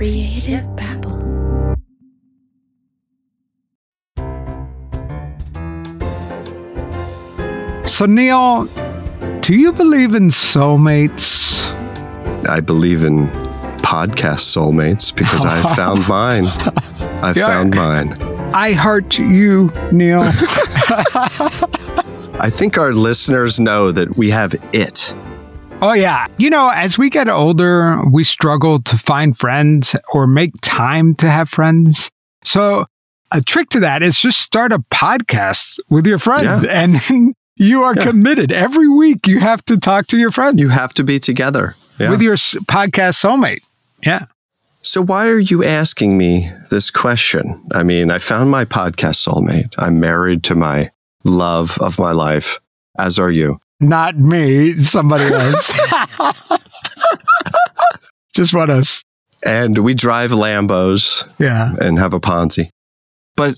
Creative Babble. So, Neil, do you believe in soulmates? I believe in podcast soulmates because I found mine. I Yeah. found mine. I heart you, Neil. I think our listeners know that we have it. Oh, yeah. You know, as we get older, we struggle to find friends or make time to have friends. So, a trick to that is just start a podcast with your friend Yeah. and then you are Yeah. committed. Every week, you have to talk to your friend You have to be together. Yeah. with your podcast soulmate. Yeah. so, why are you asking me this question? I mean, I found my podcast soulmate. I'm married to my love of my life, as are you. Not me, somebody else. Just want us. And we drive Lambos Yeah. and have a Ponzi. But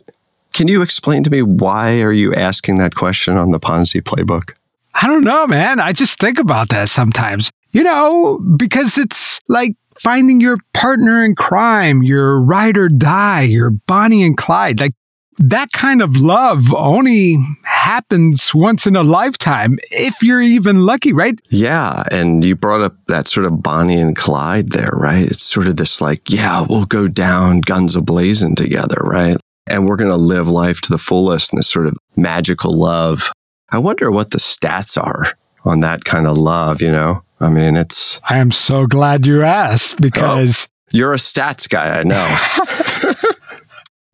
can you explain to me why are you asking that question on the Ponzi playbook? I don't know, man. I just think about that sometimes. You know, because it's like finding your partner in crime, your ride or die, your Bonnie and Clyde. Like that kind of love only happens once in a lifetime, if you're even lucky, right? Yeah. And you brought up that sort of Bonnie and Clyde there, right? It's sort of this like, yeah, we'll go down guns a blazing together, right? And we're going to live life to the fullest in this sort of magical love. I wonder what the stats are on that kind of love, you know? I mean, it's, I am so glad you asked oh, because you're a stats guy, I know.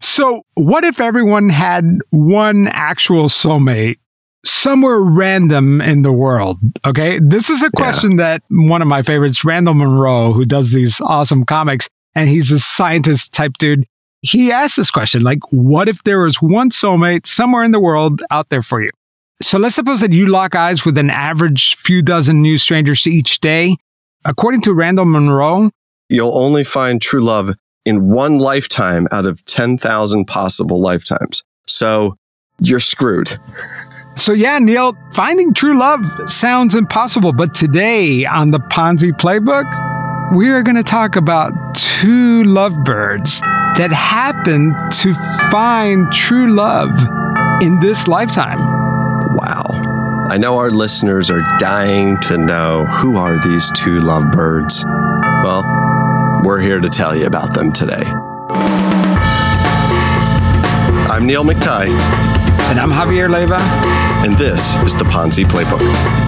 So, what if everyone had one actual soulmate somewhere random in the world? Okay. This is a question that one of my favorites, Randall Munroe, who does these awesome comics, and he's a scientist type dude. He asked this question like, what if there was one soulmate somewhere in the world out there for you? So, let's suppose that you lock eyes with an average few dozen new strangers each day. According to Randall Munroe, You'll only find true love in one lifetime out of 10,000 possible lifetimes. So you're screwed. So, yeah, Neil, finding true love sounds impossible. But today on the Ponzi Playbook, we are going to talk about two lovebirds that happen to find true love in this lifetime. Wow. I know our listeners are dying to know who are these two lovebirds. Well, we're here to tell you about them today. I'm Neil McTighe, And I'm Javier Leva. and this is the Ponzi Playbook.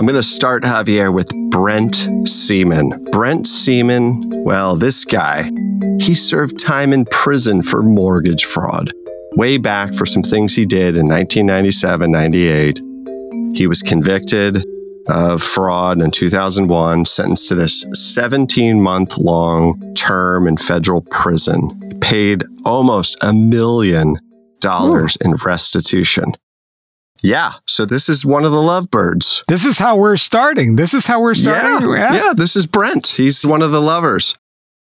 I'm going to start, Javier, with Brent Seaman. Brent Seaman, well, this guy, he served time in prison for mortgage fraud. Way back for some things he did in 1997 98. He was convicted of fraud in 2001, sentenced to this 17 month long term in federal prison. Paid almost a million dollars hmm. in restitution. Yeah, so this is one of the lovebirds. This is how we're starting. This is how we're starting. Yeah, yeah, this is Brent. He's one of the lovers,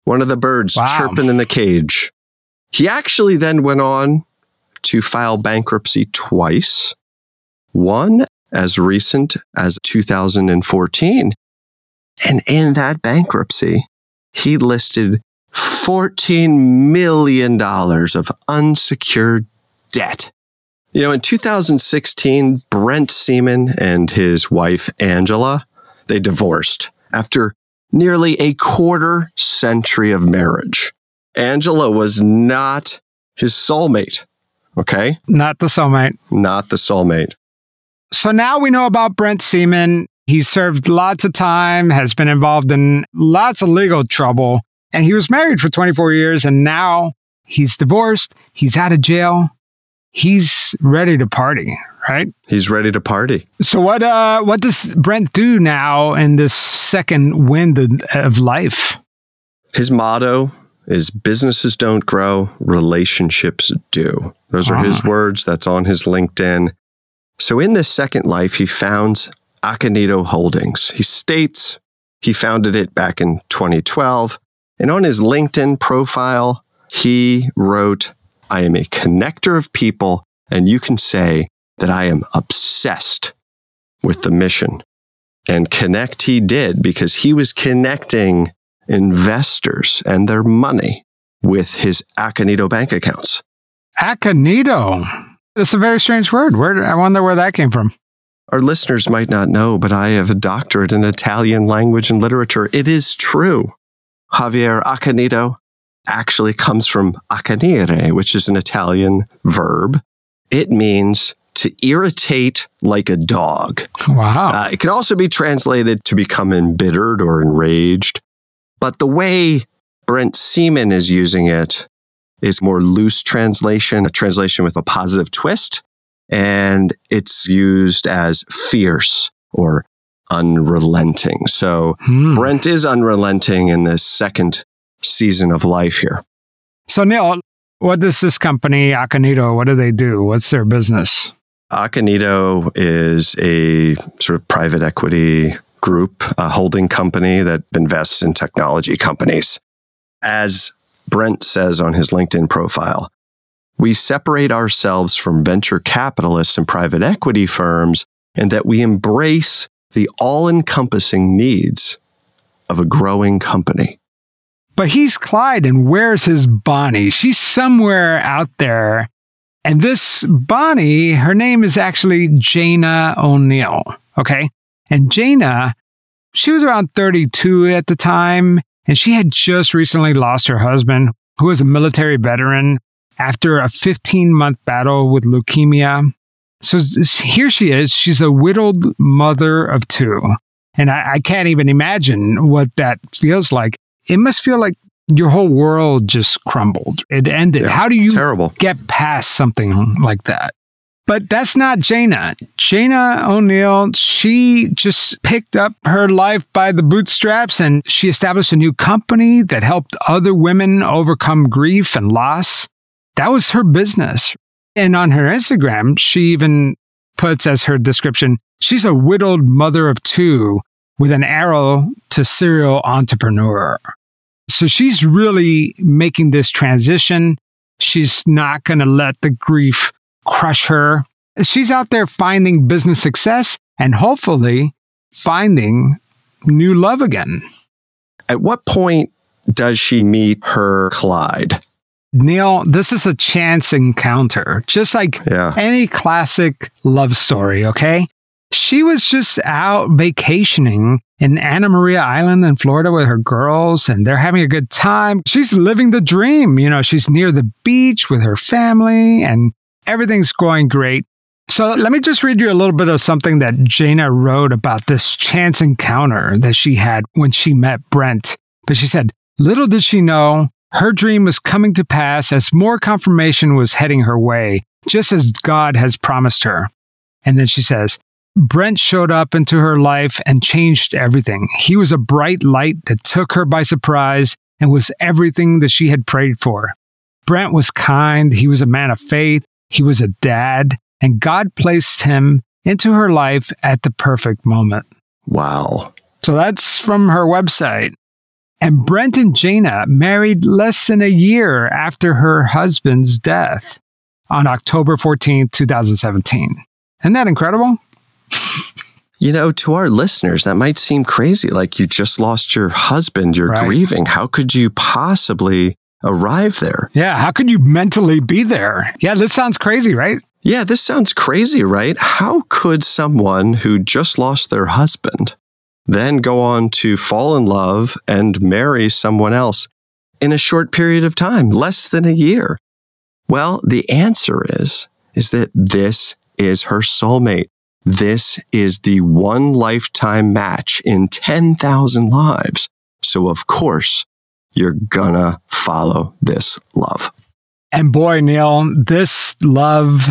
one of the birds Wow. chirping in the cage. He actually then went on to file bankruptcy twice, one as recent as 2014. And in that bankruptcy, he listed $14 million of unsecured debt You know, in 2016, Brent Seaman and his wife, Angela, they divorced after nearly a quarter century of marriage. Angela was not his soulmate. Okay. Not the soulmate. Not the soulmate. So now we know about Brent Seaman. He's served lots of time, has been involved in lots of legal trouble, and he was married for 24 years. And now he's divorced. He's out of jail. He's ready to party, right? He's ready to party. So what? Uh, what does Brent do now in this second wind of life? His motto is businesses don't grow, relationships do. Those are his words. That's on his LinkedIn. So in this second life, he founds Accanito Holdings. He states he founded it back in 2012. And on his LinkedIn profile, he wrote, I am a connector of people, and you can say that I am obsessed with the mission. And connect he did because he was connecting investors and their money with his Accanito bank accounts. Accanito. It's a very strange word. Where I wonder where that came from. Our listeners might not know, but I have a doctorate in Italian language and literature. It is true. Javier Accanito actually comes from accanire, which is an Italian verb. It means to irritate like a dog. Wow. Uh, it can also be translated to become embittered or enraged. But the way Brent Seaman is using it is more loose translation, a translation with a positive twist. And it's used as fierce or unrelenting. So Hmm. Brent is unrelenting in this second season of life here. So Neil, what does this company Accanito? What do they do? What's their business? Accanito is a sort of private equity group, a holding company that invests in technology companies. As Brent says on his LinkedIn profile, we separate ourselves from venture capitalists and private equity firms and that we embrace the all encompassing needs of a growing company. But he's Clyde, and where's his Bonnie? She's somewhere out there. And this Bonnie, her name is actually Jana O'Neill. Okay. And Jana, she was around 32 at the time, and she had just recently lost her husband, who was a military veteran, after a 15 month battle with leukemia. So here she is. She's a widowed mother of two. And I, I can't even imagine what that feels like. It must feel like your whole world just crumbled. It ended. Yeah, How do you Terrible. get past something like that? But that's not Jana. Jana O'Neill, she just picked up her life by the bootstraps and she established a new company that helped other women overcome grief and loss. That was her business. And on her Instagram, she even puts as her description, she's a widowed mother of two with an arrow to serial entrepreneur. So she's really making this transition. She's not going to let the grief crush her. She's out there finding business success and hopefully finding new love again. At what point does she meet her Clyde? Neil, this is a chance encounter, just like Yeah. any classic love story, okay? She was just out vacationing in Anna Maria Island in Florida with her girls, and they're having a good time. She's living the dream. You know, she's near the beach with her family, and everything's going great. So let me just read you a little bit of something that Jana wrote about this chance encounter that she had when she met Brent. But she said, Little did she know her dream was coming to pass as more confirmation was heading her way, just as God has promised her. And then she says, Brent showed up into her life and changed everything. He was a bright light that took her by surprise and was everything that she had prayed for. Brent was kind, he was a man of faith, he was a dad, and God placed him into her life at the perfect moment. Wow. So that's from her website. And Brent and Jana married less than a year after her husband's death on October 14th, 2017. Isn't that incredible? You know, to our listeners, that might seem crazy. Like you just lost your husband, you're Right. grieving. How could you possibly arrive there? Yeah. How could you mentally be there? Yeah, this sounds crazy, right? Yeah, this sounds crazy, right? How could someone who just lost their husband then go on to fall in love and marry someone else in a short period of time, less than a year? Well, the answer is is that this is her soulmate. This is the one lifetime match in 10,000 lives. So of course, you're gonna follow this love. And boy, Neil, this love,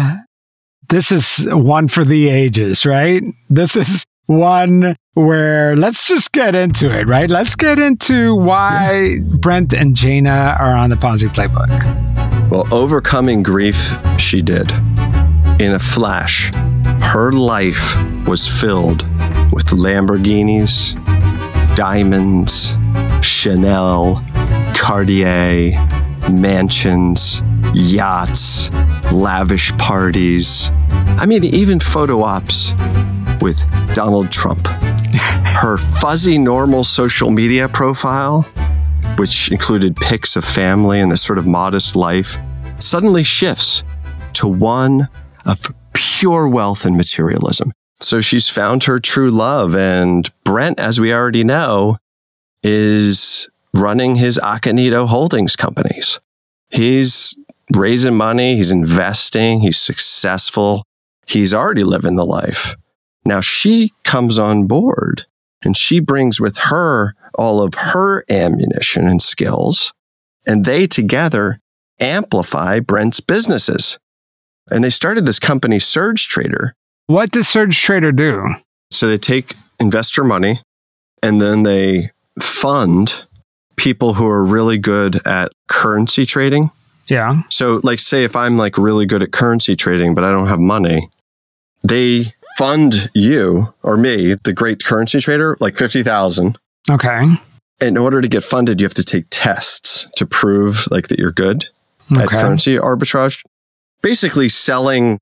this is one for the ages, right? This is one where let's just get into it, right? Let's get into why Brent and Jana are on the Ponzi playbook. Well, overcoming grief, she did. In a flash, her life was filled with Lamborghinis, diamonds, Chanel, Cartier, mansions, yachts, lavish parties. I mean, even photo ops with Donald Trump. Her fuzzy, normal social media profile, which included pics of family and this sort of modest life, suddenly shifts to one of pure wealth and materialism. So she's found her true love. And Brent, as we already know, is running his Accanito Holdings companies. He's raising money, he's investing, he's successful, he's already living the life. Now she comes on board and she brings with her all of her ammunition and skills, and they together amplify Brent's businesses. And they started this company, Surge Trader. What does Surge Trader do? So they take investor money and then they fund people who are really good at currency trading. Yeah. So, like, say if I'm like really good at currency trading, but I don't have money, they fund you or me, the great currency trader, like 50,000. Okay. In order to get funded, you have to take tests to prove like that you're good at currency arbitrage. Basically selling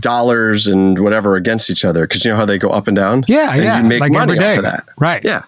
dollars and whatever against each other because you know how they go up and down? Yeah, And yeah. you make like money off of that. Right. Yeah.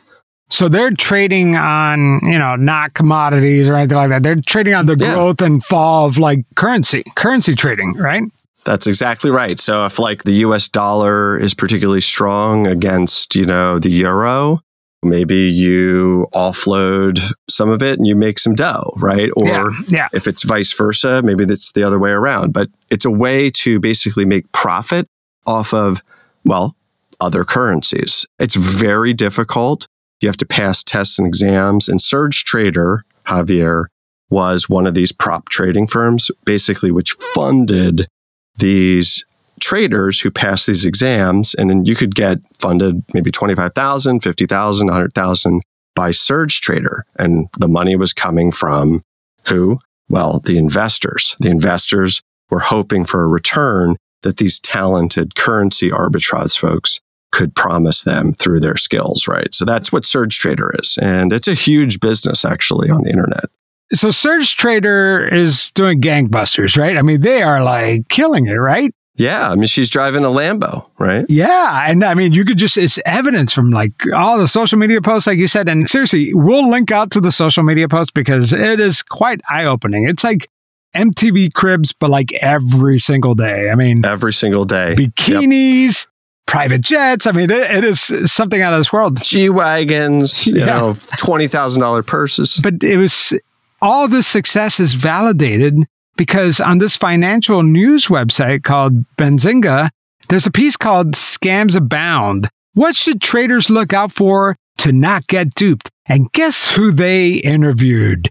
So they're trading on, you know, not commodities or anything like that. They're trading on the Yeah. growth and fall of like currency, currency trading, right? That's exactly right. So if like the US dollar is particularly strong against, you know, the euro, maybe you offload some of it and you make some dough, right? Or yeah. Yeah. if it's vice versa, maybe that's the other way around. But it's a way to basically make profit off of, well, other currencies. It's very difficult. You have to pass tests and exams. And Surge Trader, Javier, was one of these prop trading firms, basically, which funded these traders who pass these exams. And then you could get funded maybe 25,000, 50,000, 100,000 by Surge Trader. And the money was coming from who? Well, the investors. The investors were hoping for a return that these talented currency arbitrage folks could promise them through their skills, right? So that's what Surge Trader is. And it's a huge business actually on the internet. So Surge Trader is doing gangbusters, right? I mean, they are like killing it, right? Yeah. I mean, she's driving a Lambo, right? Yeah. And I mean, you could just, it's evidence from like all the social media posts, like you said. And seriously, we'll link out to the social media posts because it is quite eye opening. It's like MTV Cribs, but like every single day. I mean, Every single day. Yep. bikinis, private jets. I mean, it, it is something out of this world. G Wagons, you Yeah. know, $20,000 purses. But it was all this success is validated because on this financial news website called Benzinga, there's a piece called Scams Abound. What should traders look out for to not get duped? And guess who they interviewed?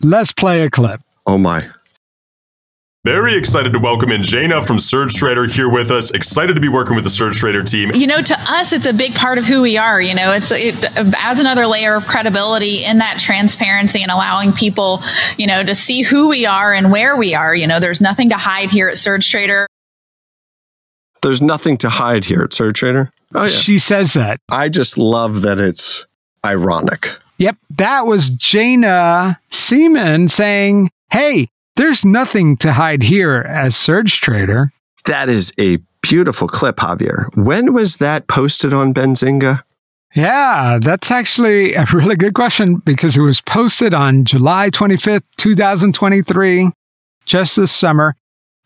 Let's play a clip. Oh my. Very excited to welcome in Jana from Surge Trader here with us. Excited to be working with the Surge Trader team. you know to us it's a big part of who we are you know it's it adds another layer of credibility in that transparency and allowing people you know to see who we are and where we are you know there's nothing to hide here at surge trader There's nothing to hide here at Surge Trader. Oh, yeah. She says that. I just love that it's ironic. Yep, that was Jana Seaman saying, Hey, there's nothing to hide here as Surge Trader. That is a beautiful clip, Javier. When was that posted on Benzinga? Yeah, that's actually a really good question because it was posted on July 25th, 2023, just this summer.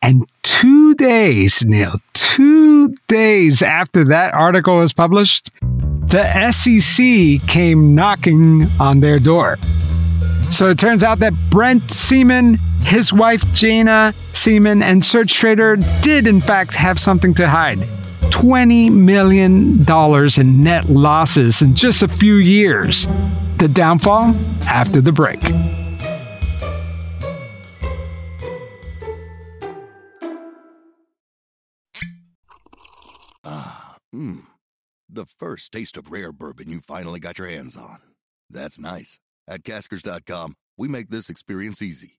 And two days, Neil, two days after that article was published, the SEC came knocking on their door. So it turns out that Brent Seaman, his wife Jana Seaman, and Surge Trader did, in fact, have something to hide. $20 million in net losses in just a few years. The downfall after the break. Ah, mmm. The first taste of rare bourbon you finally got your hands on. That's nice. At caskers.com, we make this experience easy.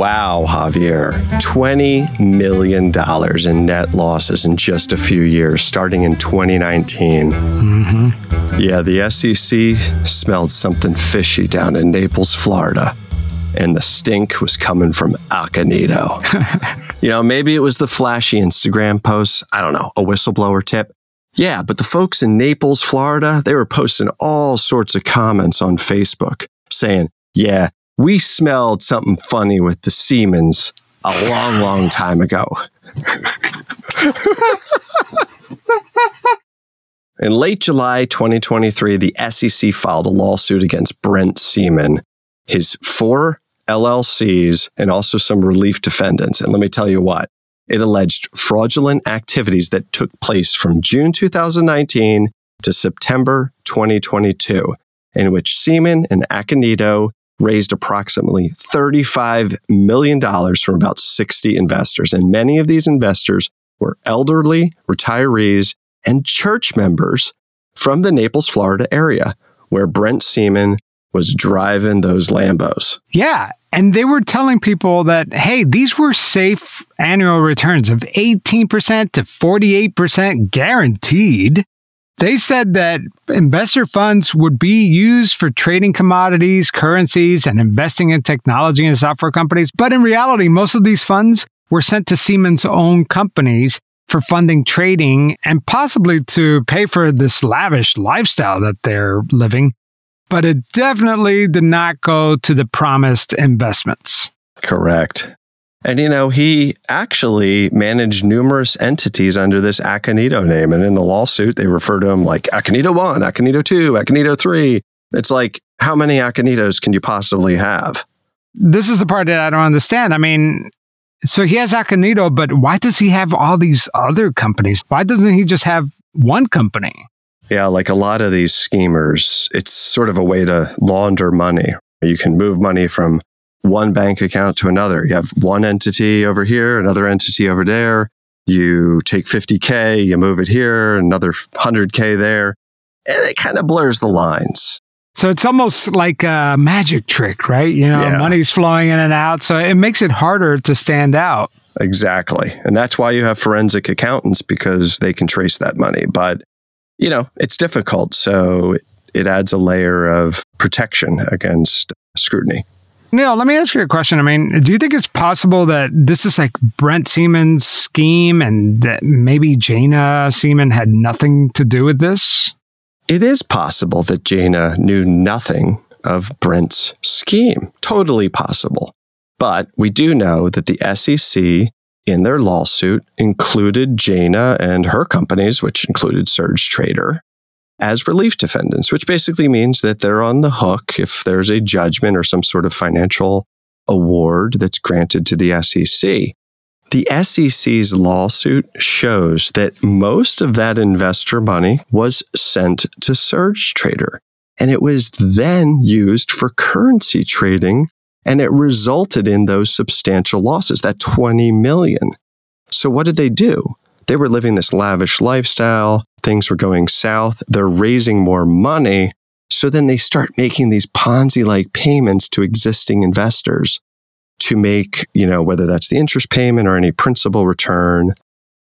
Wow, Javier. $20 million in net losses in just a few years, starting in 2019. Mm-hmm. Yeah, the SEC smelled something fishy down in Naples, Florida. And the stink was coming from Accanito. you know, maybe it was the flashy Instagram posts. I don't know, a whistleblower tip. Yeah, but the folks in Naples, Florida, they were posting all sorts of comments on Facebook saying, yeah, we smelled something funny with the Seamans a long, long time ago. In late July 2023, the SEC filed a lawsuit against Brent Seaman, his four LLCs, and also some relief defendants. And let me tell you what, it alleged fraudulent activities that took place from June 2019 to September 2022, in which Seaman and Accanito raised approximately $35 million from about 60 investors. And many of these investors were elderly, retirees, and church members from the Naples, Florida area, where Brent Seaman was driving those Lambos. Yeah. And they were telling people that, hey, these were safe annual returns of 18% to 48% guaranteed. They said that investor funds would be used for trading commodities, currencies, and investing in technology and software companies. But in reality, most of these funds were sent to Seamans' own companies for funding trading and possibly to pay for this lavish lifestyle that they're living. But it definitely did not go to the promised investments. Correct. And you know, he actually managed numerous entities under this Accanito name. And in the lawsuit, they refer to him like Accanito 1, Accanito 2, Accanito 3. It's like, how many Accanitos can you possibly have? This is the part that I don't understand. I mean, so he has Accanito, but why does he have all these other companies? Why doesn't he just have one company? Yeah, like a lot of these schemers, it's sort of a way to launder money. You can move money from one bank account to another. You have one entity over here, another entity over there. You take 50K, you move it here, another 100K there. And it kind of blurs the lines. So it's almost like a magic trick, right? You know, Yeah. money's flowing in and out. So it makes it harder to stand out. Exactly. And that's why you have forensic accountants because they can trace that money. But, you know, it's difficult. So it, it adds a layer of protection against scrutiny. Neil, let me ask you a question. I mean, do you think it's possible that this is like Brent Seaman's scheme and that maybe Jana Seaman had nothing to do with this? It is possible that Jana knew nothing of Brent's scheme. Totally possible. But we do know that the SEC in their lawsuit included Jana and her companies, which included Surge Trader, as relief defendants, which basically means that they're on the hook if there's a judgment or some sort of financial award that's granted to the SEC. The SEC's lawsuit shows that most of that investor money was sent to Surge Trader, and it was then used for currency trading, and it resulted in those substantial losses, that 20 million. So what did they do? They were living this lavish lifestyle, things were going south, they're raising more money, so then they start making these Ponzi like payments to existing investors to make, you know, whether that's the interest payment or any principal return.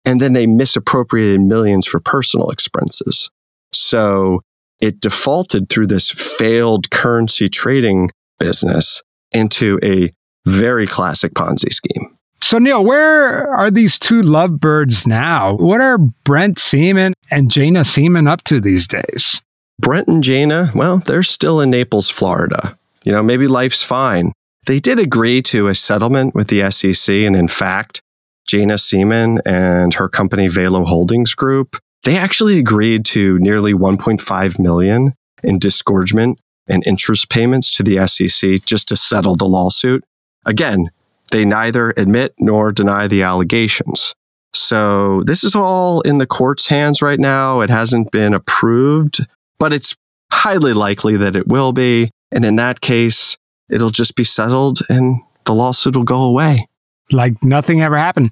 and then they misappropriated millions for personal expenses. So it defaulted through this failed currency trading business into a very classic Ponzi scheme. So, Neil, where are these two lovebirds now? What are Brent Seaman and Jana Seaman up to these days? Brent and Jana, well, they're still in Naples, Florida. You know, maybe life's fine. They did agree to a settlement with the SEC. And in fact, Jana Seaman and her company Velo Holdings Group, they actually agreed to nearly 1.5 million in disgorgement and interest payments to the SEC just to settle the lawsuit. Again, they neither admit nor deny the allegations. So this is all in the court's hands right now. It hasn't been approved, but it's highly likely that it will be. And in that case, it'll just be settled and the lawsuit will go away. Like nothing ever happened.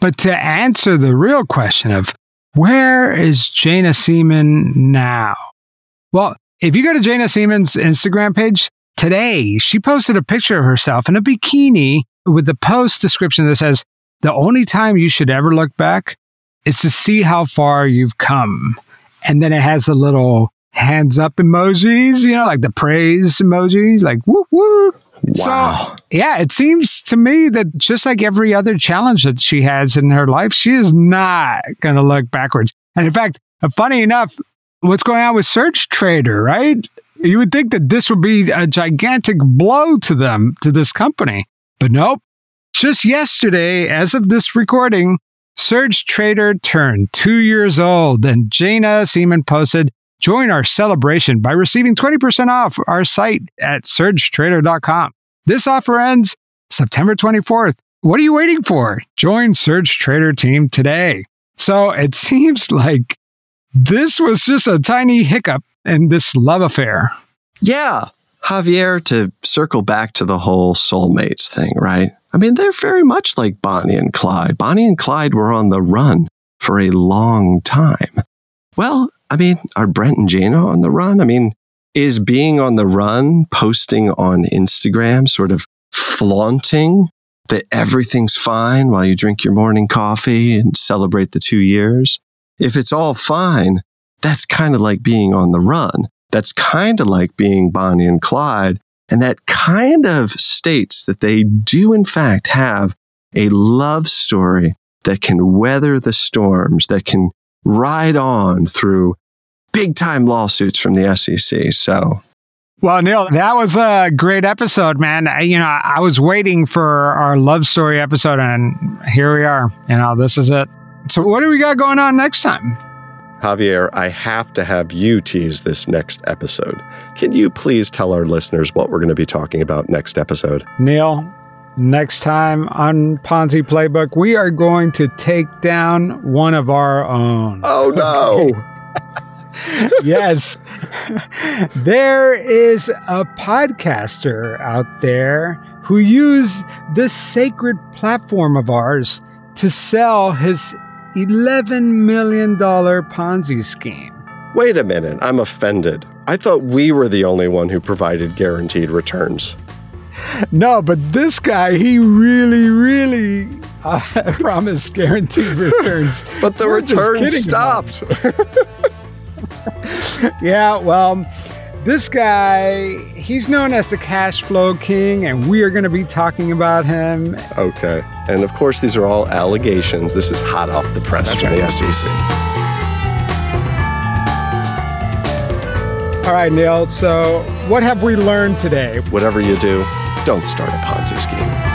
But to answer the real question of where is Jana Seaman now? Well, if you go to Jana Seaman's Instagram page today, she posted a picture of herself in a bikini with the post description that says, The only time you should ever look back is to see how far you've come. And then it has the little hands up emojis, you know, like the praise emojis, like whoop whoop. Wow. So, yeah, it seems to me that just like every other challenge that she has in her life, she is not going to look backwards. And in fact, uh, funny enough, what's going on with Surge Trader, right? You would think that this would be a gigantic blow to them, to this company. But nope. Just yesterday, as of this recording, Surge Trader turned two years old, and Jana Seaman posted, Join our celebration by receiving 20% off our site at surgetrader.com. This offer ends September 24th. What are you waiting for? Join Surge Trader team today. So it seems like this was just a tiny hiccup in this love affair. Yeah. Javier, to circle back to the whole soulmates thing, right? I mean, they're very much like Bonnie and Clyde. Bonnie and Clyde were on the run for a long time. Well, I mean, are Brent and Jana on the run? I mean, is being on the run, posting on Instagram, sort of flaunting that everything's fine while you drink your morning coffee and celebrate the two years? If it's all fine, that's kind of like being on the run. That's kind of like being Bonnie and Clyde. And that kind of states that they do, in fact, have a love story that can weather the storms, that can ride on through big time lawsuits from the SEC. So, well, Neil, that was a great episode, man. I, you know, I was waiting for our love story episode, and here we are. You know, this is it. So, what do we got going on next time? Javier, I have to have you tease this next episode. Can you please tell our listeners what we're going to be talking about next episode? Neil, next time on Ponzi Playbook, we are going to take down one of our own. Oh, no. Okay. yes. there is a podcaster out there who used this sacred platform of ours to sell his $11 million Ponzi scheme. Wait a minute, I'm offended. I thought we were the only one who provided guaranteed returns. No, but this guy, he really, really uh, promised guaranteed returns. but the returns stopped. yeah, well, this guy, he's known as the cash flow king, and we are going to be talking about him. Okay. And of course, these are all allegations. This is hot off the press That's from right. the SEC. All right, Neil. So, what have we learned today? Whatever you do, don't start a Ponzi scheme.